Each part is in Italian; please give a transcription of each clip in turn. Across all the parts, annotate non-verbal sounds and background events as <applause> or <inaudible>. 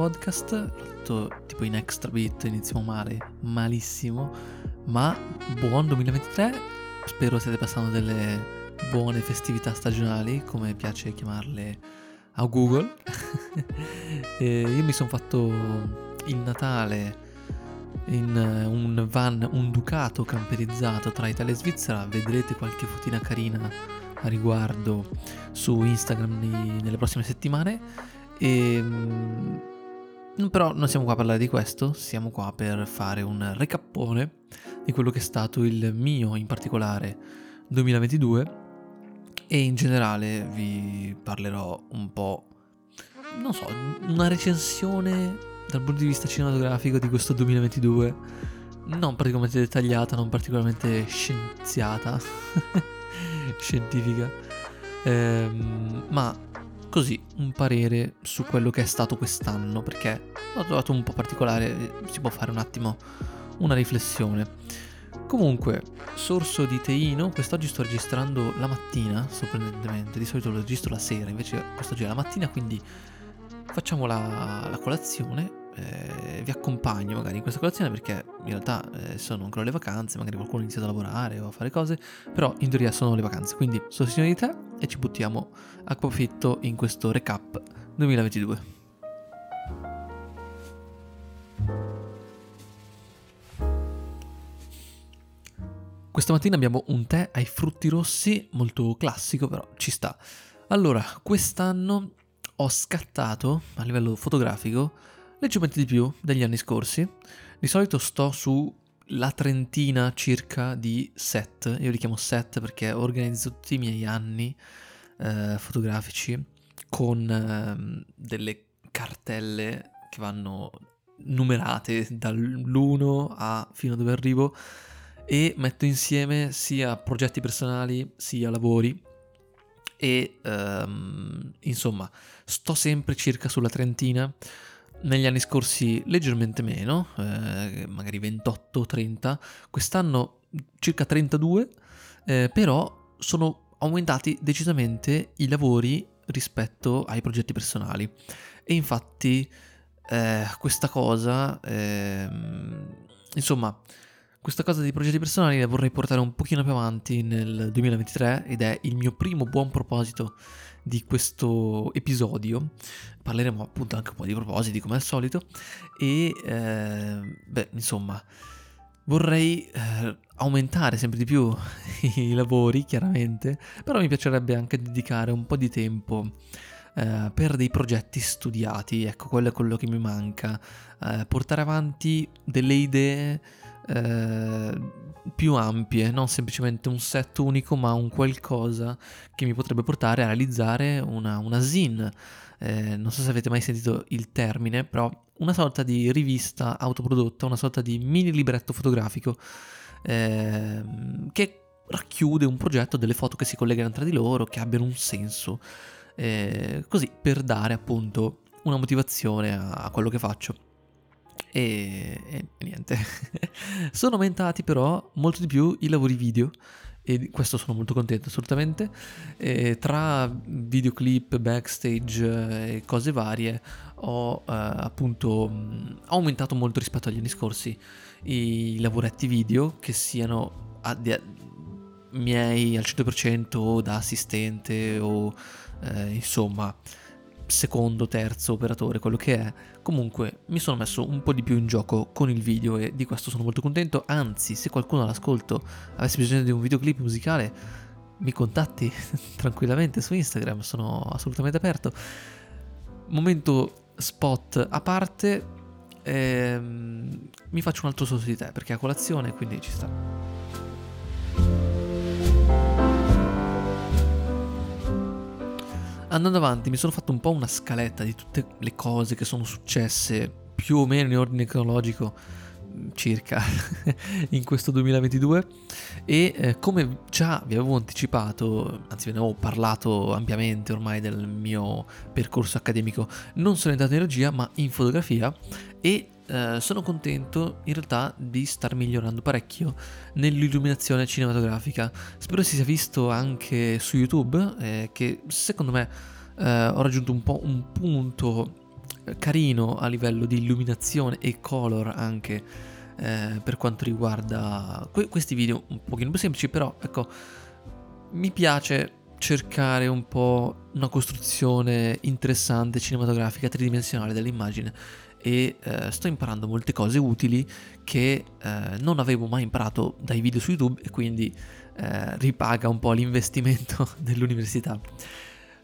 Podcast. L'ho tipo in extra beat, iniziamo male, malissimo, ma buon 2023. Spero stiate passando delle buone festività stagionali, come piace chiamarle a Google. <laughs> io mi sono fatto il Natale in un van, un Ducato camperizzato tra Italia e Svizzera. Vedrete qualche fotina carina a riguardo su Instagram nelle prossime settimane. E, ehm, però non siamo qua a parlare di questo, siamo qua per fare un recappone di quello che è stato il mio, in particolare, 2022 e in generale vi parlerò un po', non so, una recensione dal punto di vista cinematografico di questo 2022, non particolarmente dettagliata, non particolarmente scienziata. <laughs> scientifica, ehm, ma così un parere su quello che è stato quest'anno, perché l'ho trovato un po' particolare, si può fare un attimo una riflessione. Comunque, sorso di Teino, quest'oggi sto registrando la mattina, sorprendentemente, di solito lo registro la sera, invece quest'oggi è la mattina, quindi facciamo la, la colazione eh, vi accompagno magari in questa colazione perché in realtà eh, sono ancora le vacanze, magari qualcuno ha iniziato a lavorare o a fare cose, però in teoria sono le vacanze, quindi sostegno di te e ci buttiamo a capofitto in questo recap 2022. Questa mattina abbiamo un tè ai frutti rossi, molto classico però ci sta. Allora, quest'anno ho scattato a livello fotografico leggermente di più degli anni scorsi. Di solito sto sulla trentina circa di set, io li chiamo set perché organizzo tutti i miei anni eh, fotografici con eh, delle cartelle che vanno numerate dall'1 a fino a dove arrivo e metto insieme sia progetti personali sia lavori. E um, insomma sto sempre circa sulla trentina negli anni scorsi leggermente meno, eh, magari 28-30, quest'anno circa 32, eh, però sono aumentati decisamente i lavori rispetto ai progetti personali. E infatti eh, questa cosa, ehm, insomma, questa cosa dei progetti personali la vorrei portare un pochino più avanti nel 2023 ed è il mio primo buon proposito di questo episodio. Parleremo appunto anche un po' di propositi come al solito. E eh, beh insomma vorrei eh, aumentare sempre di più <laughs> i lavori chiaramente però mi piacerebbe anche dedicare un po' di tempo eh, per dei progetti studiati. Ecco quello è quello che mi manca. Eh, portare avanti delle idee eh, più ampie, non semplicemente un set unico, ma un qualcosa che mi potrebbe portare a realizzare una, una zin. Eh, non so se avete mai sentito il termine, però una sorta di rivista autoprodotta, una sorta di mini libretto fotografico eh, che racchiude un progetto delle foto che si collegano tra di loro, che abbiano un senso, eh, così per dare appunto una motivazione a, a quello che faccio. E, e niente, <laughs> sono aumentati però molto di più i lavori video e di questo sono molto contento assolutamente. E tra videoclip, backstage e cose varie ho eh, appunto mh, aumentato molto rispetto agli anni scorsi i lavoretti video che siano a, di, a, miei al 100% o da assistente o eh, insomma secondo, terzo operatore, quello che è. Comunque mi sono messo un po' di più in gioco con il video e di questo sono molto contento. Anzi, se qualcuno all'ascolto avesse bisogno di un videoclip musicale, mi contatti <laughs> tranquillamente su Instagram, sono assolutamente aperto. Momento spot a parte, ehm, mi faccio un altro sorso di te perché a colazione, quindi ci sta. Andando avanti mi sono fatto un po' una scaletta di tutte le cose che sono successe più o meno in ordine cronologico mm, circa <laughs> in questo 2022 e eh, come già vi avevo anticipato, anzi ve ne avevo parlato ampiamente ormai del mio percorso accademico, non sono entrato in regia ma in fotografia. E eh, sono contento in realtà di star migliorando parecchio nell'illuminazione cinematografica. Spero si sia visto anche su YouTube, eh, che secondo me eh, ho raggiunto un po' un punto carino a livello di illuminazione e color anche eh, per quanto riguarda que- questi video un pochino più semplici, però ecco, mi piace cercare un po' una costruzione interessante cinematografica tridimensionale dell'immagine e eh, sto imparando molte cose utili che eh, non avevo mai imparato dai video su YouTube e quindi eh, ripaga un po' l'investimento <laughs> dell'università.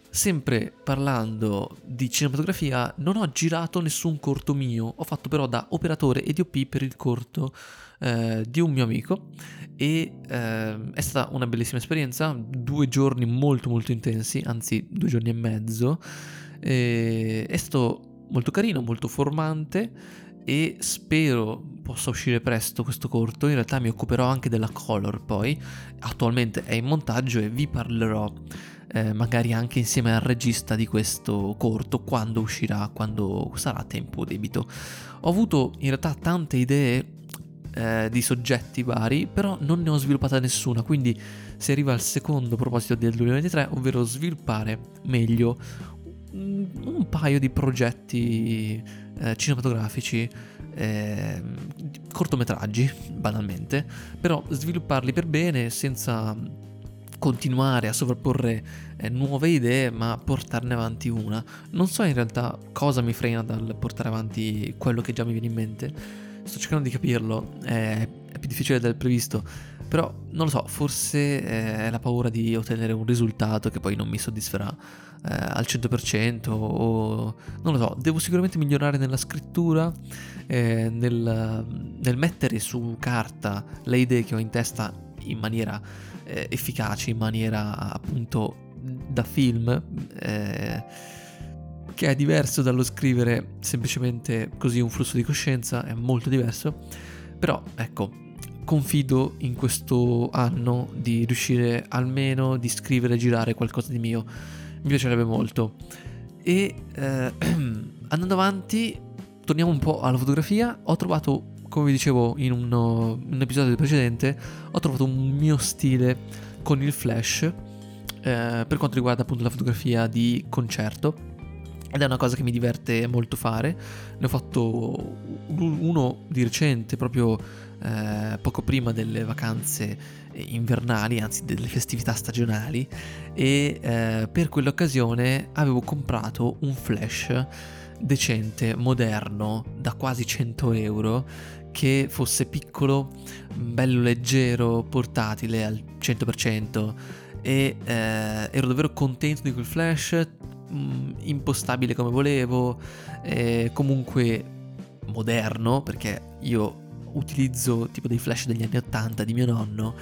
Sempre parlando di cinematografia, non ho girato nessun corto mio, ho fatto però da operatore e DOP per il corto eh, di un mio amico e eh, è stata una bellissima esperienza, due giorni molto molto intensi, anzi due giorni e mezzo, e è stato molto carino, molto formante e spero possa uscire presto questo corto, in realtà mi occuperò anche della color poi, attualmente è in montaggio e vi parlerò eh, magari anche insieme al regista di questo corto quando uscirà, quando sarà a tempo debito. Ho avuto in realtà tante idee eh, di soggetti vari, però non ne ho sviluppata nessuna, quindi si arriva al secondo proposito del 2023, ovvero sviluppare meglio un, un paio di progetti eh, cinematografici, eh, cortometraggi, banalmente, però svilupparli per bene senza continuare a sovrapporre eh, nuove idee ma portarne avanti una. Non so in realtà cosa mi frena dal portare avanti quello che già mi viene in mente. Sto cercando di capirlo, è più difficile del previsto, però non lo so, forse eh, è la paura di ottenere un risultato che poi non mi soddisferà eh, al 100% o non lo so, devo sicuramente migliorare nella scrittura, eh, nel, nel mettere su carta le idee che ho in testa in maniera eh, efficace, in maniera appunto da film, eh, che è diverso dallo scrivere semplicemente così un flusso di coscienza, è molto diverso, però ecco, confido in questo anno di riuscire almeno di scrivere e girare qualcosa di mio, mi piacerebbe molto. E eh, <clears throat> andando avanti, torniamo un po' alla fotografia, ho trovato come vi dicevo in un, un, episodio precedente, ho trovato un mio stile con il flash eh, per quanto riguarda appunto la fotografia di concerto. Ed è una cosa che mi diverte molto fare. Ne ho fatto uno di recente, proprio eh, poco prima delle vacanze invernali, anzi delle festività stagionali. E eh, per quell'occasione avevo comprato un flash decente, moderno, da quasi 100 euro, che fosse piccolo, bello leggero, portatile al 100% e eh, ero davvero contento di quel flash, mh, mm, impostabile come volevo, eh, comunque moderno perché io utilizzo tipo dei flash degli anni 80 di mio nonno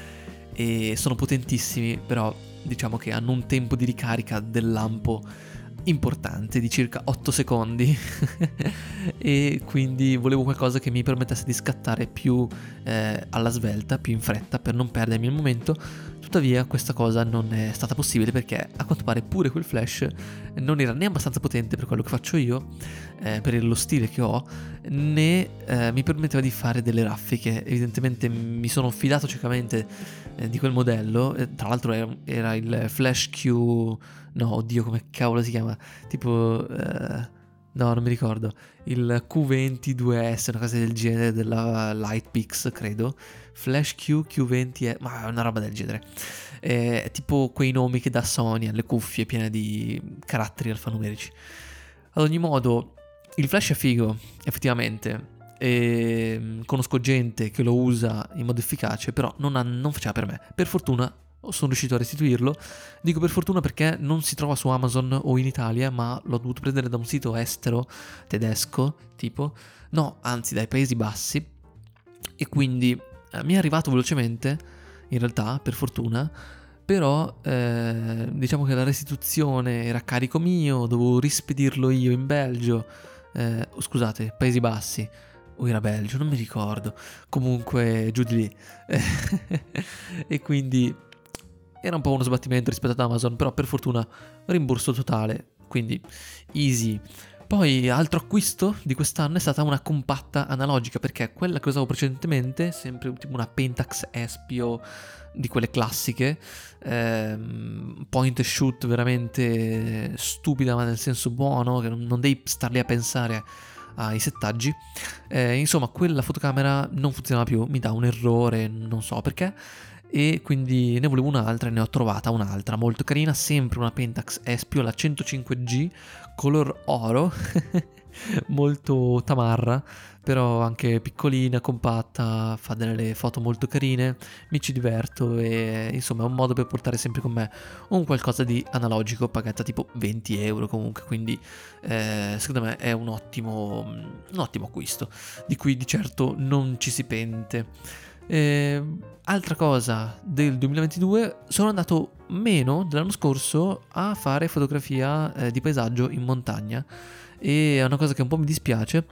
e sono potentissimi, però diciamo che hanno un tempo di ricarica del lampo importante di circa 8 secondi <laughs> e quindi volevo qualcosa che mi permettesse di scattare più eh, alla svelta, più in fretta per non perdermi il momento. Tuttavia questa cosa non è stata possibile perché a quanto pare pure quel flash non era né abbastanza potente per quello che faccio io, eh, per lo stile che ho, né eh, mi permetteva di fare delle raffiche. Evidentemente mi sono fidato ciecamente eh, di quel modello, tra l'altro era, era il Flash Q No, oddio, come cavolo si chiama? Tipo... No, non mi ricordo. Il Q22S, una cosa del genere, della Lightpix, credo. Flash Q, Q20, ma è una roba del genere. È tipo quei nomi che dà Sony alle cuffie piene di caratteri alfanumerici. Ad ogni modo, il flash è figo, effettivamente. E mm, conosco gente che lo usa in modo efficace, però non, ha, non faceva per me. Per fortuna sono riuscito a restituirlo. Dico per fortuna perché non si trova su Amazon o in Italia, ma l'ho dovuto prendere da un sito estero, tedesco, tipo. No, anzi dai Paesi Bassi. E quindi eh, mi è arrivato velocemente, in realtà, per fortuna. Però eh, diciamo che la restituzione era a carico mio, dovevo rispedirlo io in Belgio. Eh, scusate, Paesi Bassi o era Belgio, non mi ricordo. Comunque giù di lì. <laughs> e quindi era un po' uno sbattimento rispetto ad Amazon, però per fortuna rimborso totale, quindi easy. Poi altro acquisto di quest'anno è stata una compatta analogica perché quella che usavo precedentemente, sempre tipo una Pentax Espio di quelle classiche, ehm, point and shoot veramente stupida ma nel senso buono, che non devi star lì a pensare ai settaggi. Eh, insomma, quella fotocamera non funzionava più, mi dà un errore, non so perché. E quindi ne volevo un'altra e ne ho trovata un'altra molto carina, sempre una Pentax Espio, la 105G, color oro, <laughs> molto tamarra, però anche piccolina, compatta, fa delle foto molto carine, mi ci diverto e insomma è un modo per portare sempre con me un qualcosa di analogico, pagata tipo 20 euro comunque, quindi eh, secondo me è un ottimo, un ottimo acquisto, di cui di certo non ci si pente. Eh, altra cosa del 2022, sono andato meno dell'anno scorso a fare fotografia eh, di paesaggio in montagna. E è una cosa che un po' mi dispiace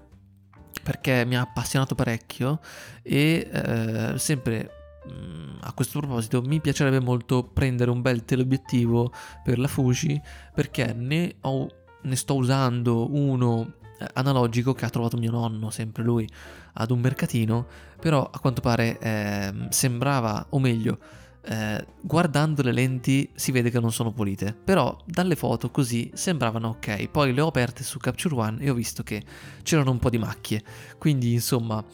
perché mi ha appassionato parecchio e eh, sempre mm, a questo proposito mi piacerebbe molto prendere un bel teleobiettivo per la Fuji perché ne, ho, ne sto usando uno analogico che ha trovato mio nonno, sempre lui, ad un mercatino, però a quanto pare eh, sembrava, o meglio, eh, guardando le lenti si vede che non sono pulite, però dalle foto così sembravano ok. Poi le ho aperte su Capture One e ho visto che c'erano un po' di macchie, quindi insomma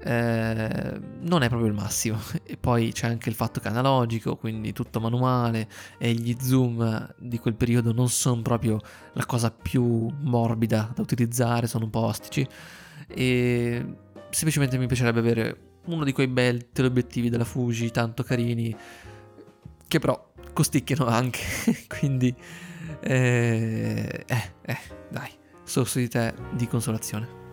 eh, non è proprio il massimo. <laughs> E poi c'è anche il fatto che è analogico, quindi tutto manuale e gli zoom di quel periodo non sono proprio la cosa più morbida da utilizzare, sono un po' ostici e semplicemente mi piacerebbe avere uno di quei bel teleobiettivi della Fuji, tanto carini, che però costicchiano anche, <laughs> quindi eh, eh, eh, dai, so su di te di consolazione.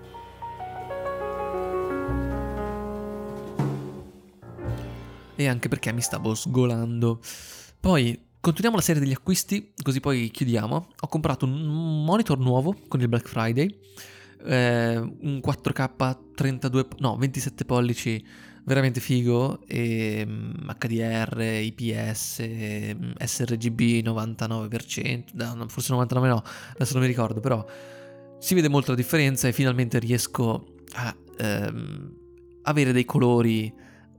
E anche perché mi stavo sgolando. Poi continuiamo la serie degli acquisti, così poi chiudiamo. Ho comprato un monitor nuovo con il Black Friday eh, un 4K 32, no, 27 pollici veramente figo e HDR, IPS, sRGB 99%, no, forse 99 no, adesso non mi ricordo, però si vede molto la differenza e finalmente riesco a ehm, avere dei colori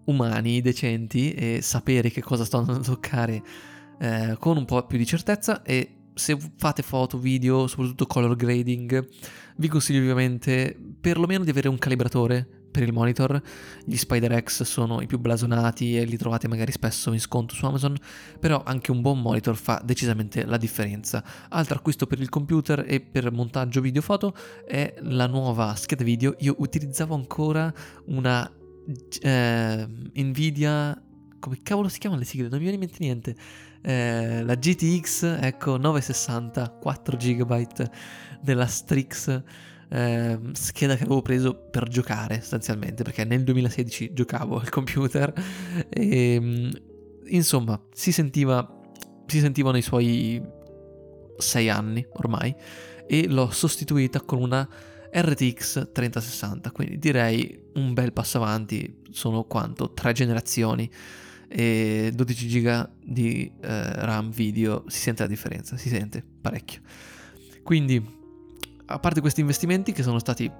umani decenti e sapere che cosa sto andando a toccare eh, con un po' più di certezza e se fate foto, video, soprattutto color grading, vi consiglio vivamente perlomeno di avere un calibratore per il monitor. Gli SpiderX sono i più blasonati e li trovate magari spesso in sconto su Amazon, però anche un buon monitor fa decisamente la differenza. Altro acquisto per il computer e per montaggio video foto è la nuova scheda video. Io utilizzavo ancora una eh, Nvidia come cavolo si chiamano le sigle? Non mi viene in mente niente. Eh, la GTX, ecco, 960, 4 GB della Strix, eh, scheda che avevo preso per giocare sostanzialmente, perché nel 2016 giocavo al computer e ehm, insomma si sentiva, si sentivano i suoi 6 anni ormai e l'ho sostituita con una RTX 3060, quindi direi un bel passo avanti, sono quanto? Tre generazioni e 12 giga di eh, RAM video, si sente la differenza, si sente parecchio. Quindi, a parte questi investimenti che sono stati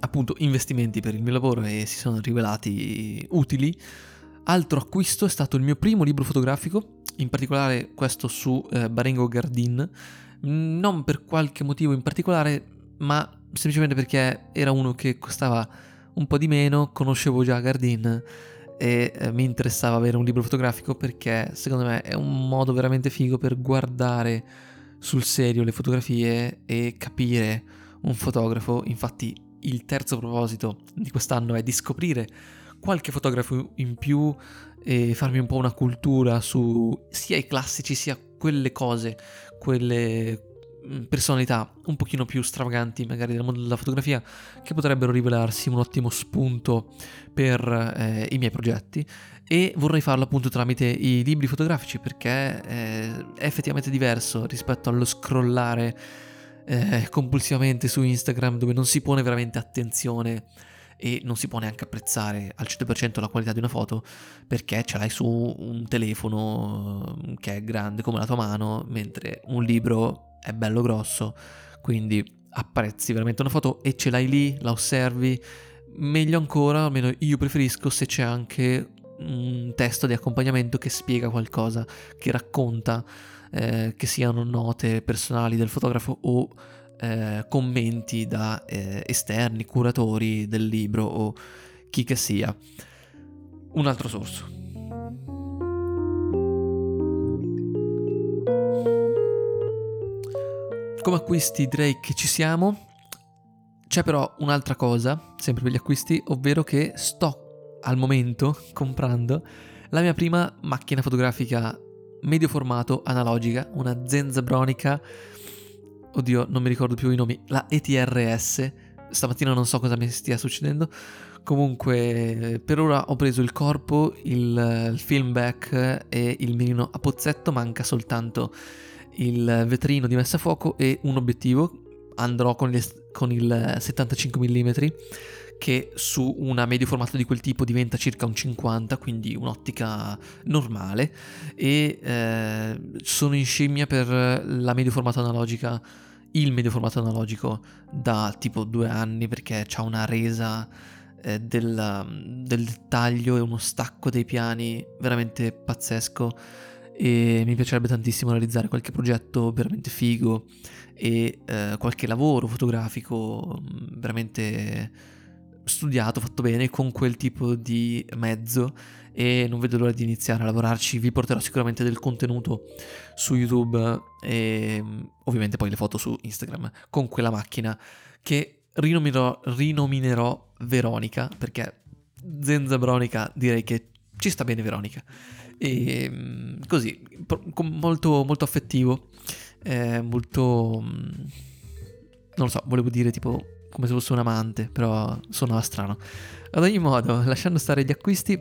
appunto investimenti per il mio lavoro e si sono rivelati utili, altro acquisto è stato il mio primo libro fotografico, in particolare questo su eh, Barengo Gardin, non per qualche motivo in particolare, ma semplicemente perché era uno che costava un po' di meno, conoscevo già Gardin e eh, mi interessava avere un libro fotografico perché secondo me è un modo veramente figo per guardare sul serio le fotografie e capire un fotografo. Infatti il terzo proposito di quest'anno è di scoprire qualche fotografo in più e farmi un po' una cultura su sia i classici sia quelle cose, quelle personalità un pochino più stravaganti magari del mondo della fotografia che potrebbero rivelarsi un ottimo spunto per eh, i miei progetti. E vorrei farlo appunto tramite i libri fotografici perché eh, è effettivamente diverso rispetto allo scrollare eh, compulsivamente su Instagram dove non si pone veramente attenzione e non si può neanche apprezzare al 100% la qualità di una foto perché ce l'hai su un telefono che è grande come la tua mano mentre un libro è bello grosso, quindi apprezzi veramente una foto e ce l'hai lì, la osservi. Meglio ancora, almeno io preferisco se c'è anche un testo di accompagnamento che spiega qualcosa, che racconta, eh, che siano note personali del fotografo o eh, commenti da eh, esterni, curatori del libro o chi che sia. Un altro sorso. Come acquisti direi che ci siamo. C'è però un'altra cosa, sempre per gli acquisti, ovvero che sto al momento <laughs> comprando la mia prima macchina fotografica medio formato analogica, una Zenza Bronica, oddio non mi ricordo più i nomi, la ETRS, stamattina non so cosa mi stia succedendo, comunque per ora ho preso il corpo, il, il film back e il mirino a pozzetto, manca soltanto il vetrino di messa a fuoco e un obiettivo, andrò con, le, con il 75 mm che su una medio formato di quel tipo diventa circa un 50, quindi un'ottica normale. E eh, sono in scimmia per la medio formato analogica, il medio formato analogico da tipo due anni perché ha una resa eh, del, del dettaglio e uno stacco dei piani veramente pazzesco e mi piacerebbe tantissimo realizzare qualche progetto veramente figo e eh, qualche lavoro fotografico mm, veramente studiato, fatto bene con quel tipo di mezzo e non vedo l'ora di iniziare a lavorarci. Vi porterò sicuramente del contenuto su YouTube e ovviamente poi le foto su Instagram con quella macchina che rinominerò, rinominerò Veronica perché Zenza Bronica direi che ci sta bene Veronica. E così, molto, molto affettivo, eh, molto... non lo so, volevo dire tipo come se fosse un amante, però suonava strano. Ad ogni modo, lasciando stare gli acquisti,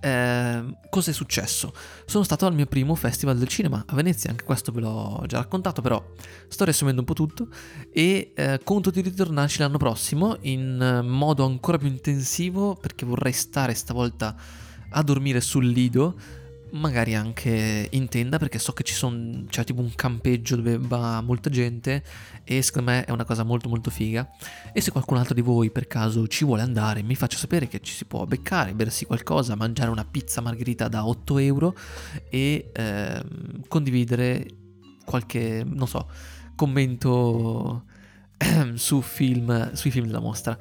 eh, cosa è successo? Sono stato al mio primo festival del cinema a Venezia, anche questo ve l'ho già raccontato, però sto riassumendo un po' tutto e eh, conto di ritornarci l'anno prossimo in modo ancora più intensivo perché vorrei stare stavolta a dormire sul lido magari anche in tenda perché so che ci sono c'è tipo un campeggio dove va molta gente e secondo me è una cosa molto molto figa. E se qualcun altro di voi per caso ci vuole andare mi faccia sapere che ci si può beccare bersi qualcosa mangiare una pizza margherita da 8 euro e ehm, condividere qualche non so commento <clears throat> su film sui film della mostra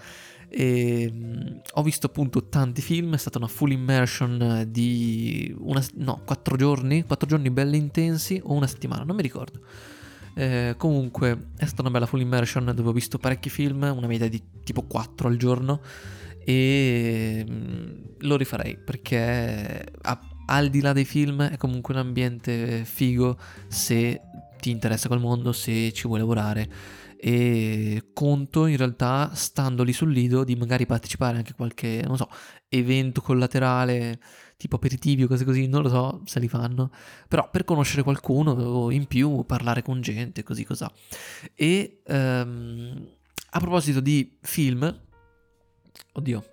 e, um, ho visto appunto tanti film, è stata una full immersion di una, no, quattro giorni, quattro giorni belli intensi o una settimana, non mi ricordo. Eh, comunque è stata una bella full immersion dove ho visto parecchi film, una media di tipo 4 al giorno e um, lo rifarei perché a, al di là dei film è comunque un ambiente figo se ti interessa quel mondo, se ci vuoi lavorare e conto in realtà stando lì sul lido di magari partecipare anche a qualche, non so, evento collaterale tipo aperitivi o cose così, non lo so se li fanno, però per conoscere qualcuno in più, parlare con gente, così cos'ha. E um, a proposito di film, oddio,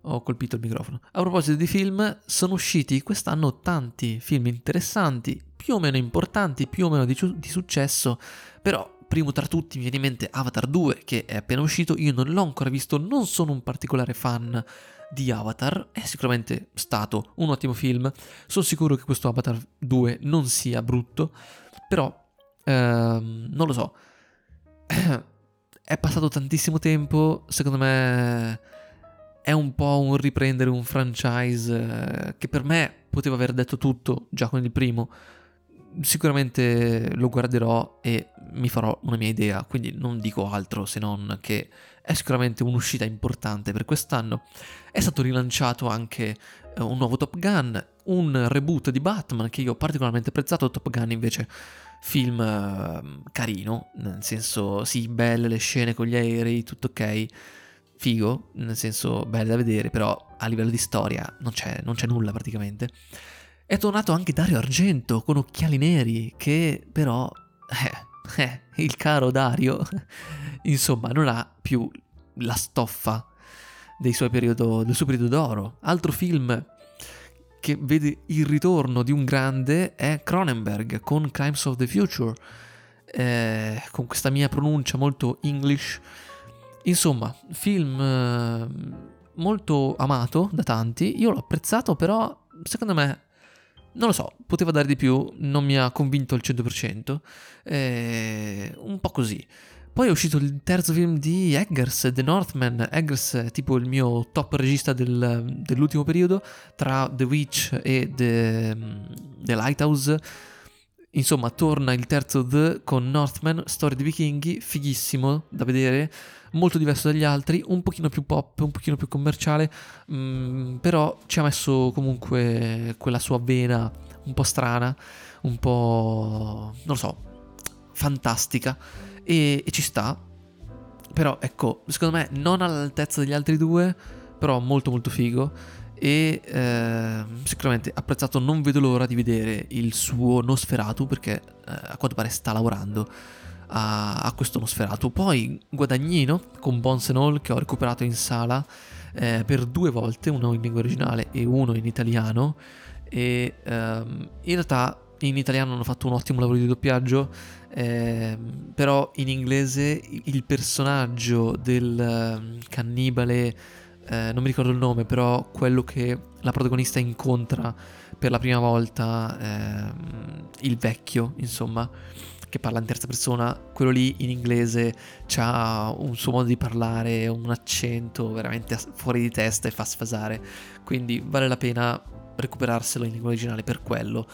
ho colpito il microfono. A proposito di film, sono usciti quest'anno tanti film interessanti, più o meno importanti, più o meno di, di successo, però primo tra tutti mi viene in mente Avatar 2 che è appena uscito, io non l'ho ancora visto, non sono un particolare fan di Avatar, è sicuramente stato un ottimo film, sono sicuro che questo Avatar 2 non sia brutto, però ehm, non lo so, <clears throat> è passato tantissimo tempo, secondo me è un po' un riprendere un franchise eh, che per me poteva aver detto tutto già con il primo, sicuramente lo guarderò e mi farò una mia idea, quindi non dico altro se non che è sicuramente un'uscita importante per quest'anno. È stato rilanciato anche eh, un nuovo Top Gun, un reboot di Batman che io ho particolarmente apprezzato, Top Gun invece film eh, carino, nel senso sì, belle le scene con gli aerei, tutto ok, figo, nel senso belle da vedere, però a livello di storia non c'è, non c'è nulla praticamente. È tornato anche Dario Argento con occhiali neri, che però... Eh, eh, il caro Dario, <laughs> insomma, non ha più la stoffa periodo, del suo periodo d'oro. Altro film che vede il ritorno di un grande è Cronenberg con Crimes of the Future. eh, con questa mia pronuncia molto English. Insomma, film eh, molto amato da tanti, io l'ho apprezzato, però secondo me, non lo so, poteva dare di più, non mi ha convinto al 100%, eh, un po' così. Poi è uscito il terzo film di Eggers, The Northman. Eggers è tipo il mio top regista del, dell'ultimo periodo, tra The Witch e The, The Lighthouse. Insomma, torna il terzo The con Northman, storia di vichinghi, fighissimo da vedere, molto diverso dagli altri, un pochino più pop, un pochino più commerciale, mh, mm, però ci ha messo comunque quella sua vena un po' strana, un po'... non lo so, fantastica e, e ci sta. Però ecco, secondo me non all'altezza degli altri due, però molto molto figo e eh, sicuramente apprezzato non vedo l'ora di vedere il suo Nosferatu perché eh, a quanto pare sta lavorando a, a, questo Nosferatu. Poi Guadagnino con Bones and All che ho recuperato in sala eh, per due volte uno in lingua originale e uno in italiano. E ehm, in realtà in italiano hanno fatto un ottimo lavoro di doppiaggio eh, però in inglese il personaggio del ehm, cannibale eh, non mi ricordo il nome, però quello che la protagonista incontra per la prima volta, eh, il vecchio, insomma, che parla in terza persona, quello lì in inglese ha un suo modo di parlare, un accento veramente fuori di testa e fa sfasare, quindi vale la pena recuperarselo in lingua originale per quello.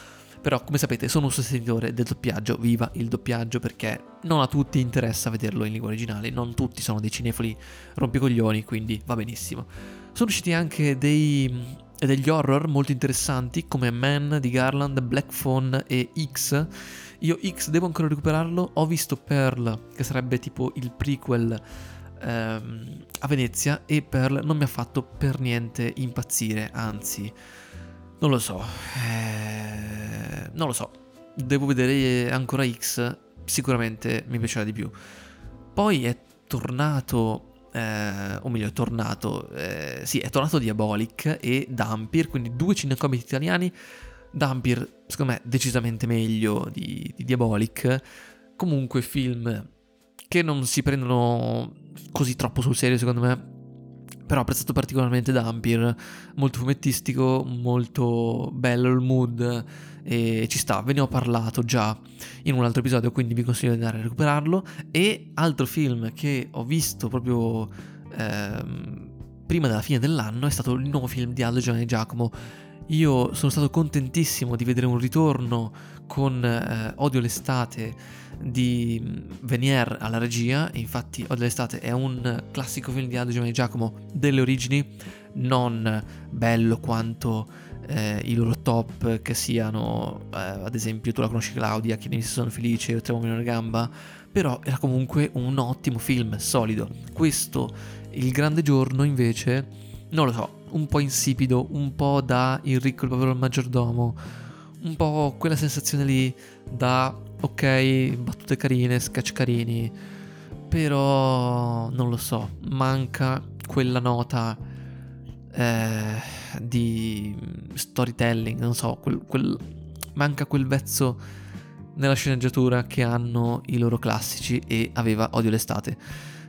Però, come sapete, sono un sostenitore del doppiaggio, viva il doppiaggio, perché non a tutti interessa vederlo in lingua originale, non tutti sono dei cinefoli rompicoglioni, quindi va benissimo. Sono usciti anche dei, degli horror molto interessanti, come Man di Garland, Black Phone e X. Io X devo ancora recuperarlo, ho visto Pearl, che sarebbe tipo il prequel ehm, a Venezia, e Pearl non mi ha fatto per niente impazzire, anzi non lo so. Eh, non lo so. Devo vedere ancora X. Sicuramente mi piacerà di più. Poi è tornato. Eh, o meglio, è tornato. Eh, sì, è tornato Diabolic e Dampir. Quindi due cinecomici italiani. Dampir, secondo me, decisamente meglio di, di Diabolic. Comunque, film che non si prendono così troppo sul serio, secondo me però apprezzato particolarmente Dampir, molto fumettistico, molto bello il mood e ci sta, ve ne ho parlato già in un altro episodio, quindi vi consiglio di andare a recuperarlo. E altro film che ho visto proprio ehm, prima della fine dell'anno è stato il nuovo film di Aldo Giovanni Giacomo. Io sono stato contentissimo di vedere un ritorno con eh, Odio l'estate di Venier alla regia, infatti Odio l'estate è un classico film di Aldo Giovanni Giacomo delle origini, non bello quanto eh, i loro top che siano, eh, ad esempio tu la conosci Claudia, che ne sono felice, io trovo una gamba, però era comunque un ottimo film, solido. Questo, Il Grande Giorno invece, non lo so, un po' insipido, un po' da Il ricco, il povero, il maggiordomo, un po' quella sensazione lì da ok, battute carine, sketch carini, però non lo so, manca quella nota eh, di storytelling, non so, quel, quel, manca quel vezzo nella sceneggiatura che hanno i loro classici e aveva Odio l'estate.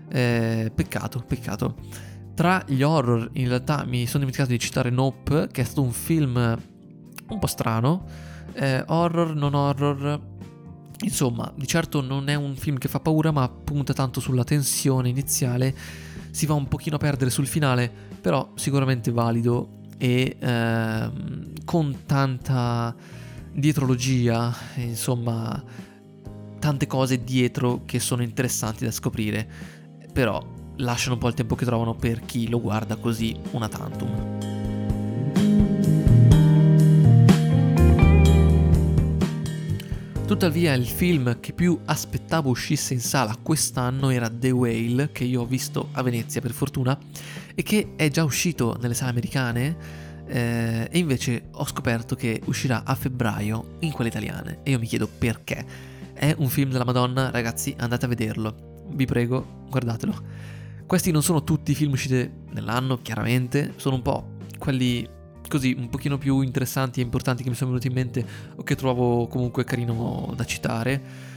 Eh, peccato, peccato. Tra gli horror, in realtà mi sono dimenticato di citare Nope, che è stato un film un po' strano. Eh, horror, non horror, Insomma, di certo non è un film che fa paura, ma punta tanto sulla tensione iniziale, si va un pochino a perdere sul finale, però sicuramente valido e ehm, con tanta dietrologia, insomma, tante cose dietro che sono interessanti da scoprire, però lasciano un po' il tempo che trovano per chi lo guarda così una tantum. Tuttavia il film che più aspettavo uscisse in sala quest'anno era The Whale, che io ho visto a Venezia per fortuna, e che è già uscito nelle sale americane, eh, e invece ho scoperto che uscirà a febbraio in quelle italiane, e io mi chiedo perché. È un film della Madonna, ragazzi, andate a vederlo. Vi prego, guardatelo. Questi non sono tutti i film usciti nell'anno, chiaramente, sono un po' quelli così un pochino più interessanti e importanti che mi sono venuti in mente o che trovo comunque carino da citare.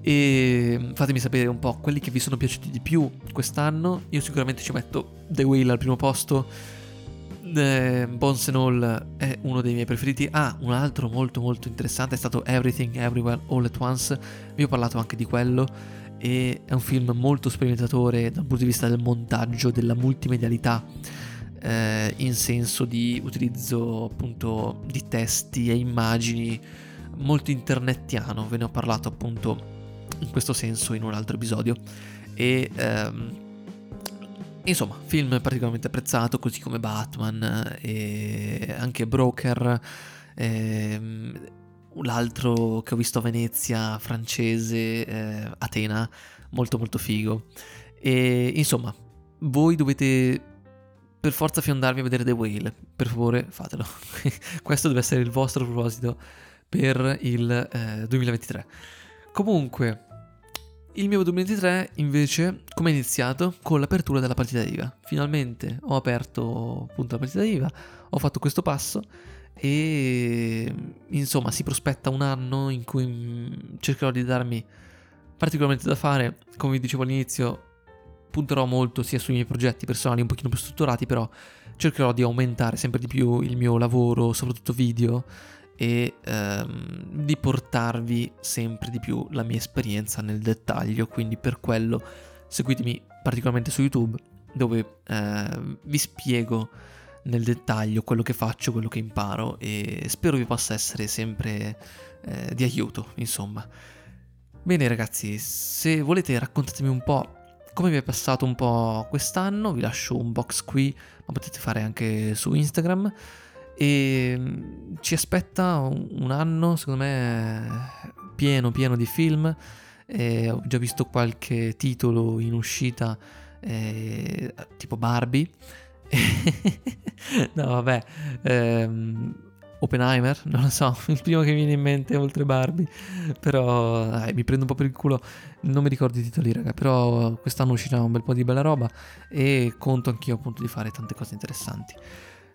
E fatemi sapere un po' quelli che vi sono piaciuti di più quest'anno. Io sicuramente ci metto The Whale al primo posto. Eh, Bones and All è uno dei miei preferiti. Ah, un altro molto molto interessante è stato Everything Everywhere All at Once. Vi ho parlato anche di quello. E è un film molto sperimentatore dal punto di vista del montaggio, della multimedialità. Eh, in senso di utilizzo appunto di testi e immagini molto internettiano, ve ne ho parlato appunto in questo senso in un altro episodio. E ehm, insomma, film particolarmente apprezzato, così come Batman e anche Broker. Ehm, l'altro che ho visto a Venezia, francese, eh, Atena, molto molto figo. E insomma, voi dovete per forza fiondarvi a vedere The Whale, per favore fatelo. <laughs> Questo deve essere il vostro proposito per il eh, 2023. Comunque, il mio 2023 invece, come è iniziato? Con l'apertura della partita IVA. Finalmente ho aperto appunto la partita IVA, ho fatto questo passo e insomma si prospetta un anno in cui mm, cercherò di darmi particolarmente da fare, come vi dicevo all'inizio, punterò molto sia sui miei progetti personali un pochino più strutturati, però cercherò di aumentare sempre di più il mio lavoro, soprattutto video e ehm, di portarvi sempre di più la mia esperienza nel dettaglio, quindi per quello seguitemi particolarmente su YouTube dove eh, vi spiego nel dettaglio quello che faccio, quello che imparo e spero vi possa essere sempre eh, di aiuto, insomma. Bene ragazzi, se volete raccontatemi un po' come vi è passato un po' quest'anno, vi lascio un box qui, ma potete fare anche su Instagram. E mm, ci aspetta un anno, secondo me, pieno, pieno di film. E ho già visto qualche titolo in uscita, eh, tipo Barbie. <laughs> no, vabbè. Ehm, Oppenheimer, non lo so, <laughs> il primo che mi viene in mente oltre Barbie, però dai, mi prendo un po' per il culo, non mi ricordo i titoli raga, però quest'anno uscirà un bel po' di bella roba e conto anch'io appunto di fare tante cose interessanti.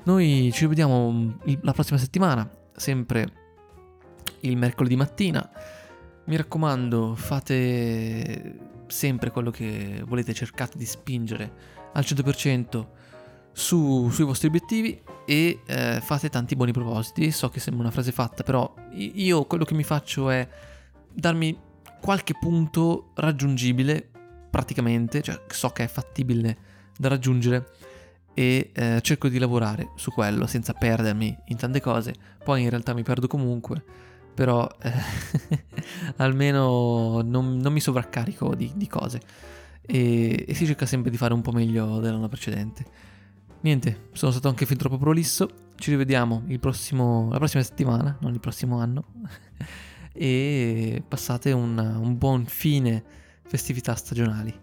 Noi ci rivediamo la prossima settimana, sempre il mercoledì mattina. Mi raccomando, fate sempre quello che volete, cercate di spingere al 100% su, sui vostri obiettivi e eh, fate tanti buoni propositi. So che sembra una frase fatta, però io quello che mi faccio è darmi qualche punto raggiungibile, praticamente, cioè so che è fattibile da raggiungere e eh, cerco di lavorare su quello senza perdermi in tante cose. Poi in realtà mi perdo comunque, però eh, <laughs> almeno non, non, mi sovraccarico di, di cose e, e, si cerca sempre di fare un po' meglio dell'anno precedente. Niente, sono stato anche fin troppo prolisso. Ci rivediamo prossimo, la prossima settimana, non il prossimo anno. <laughs> e passate un, un buon fine festività stagionali.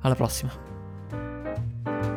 Alla prossima!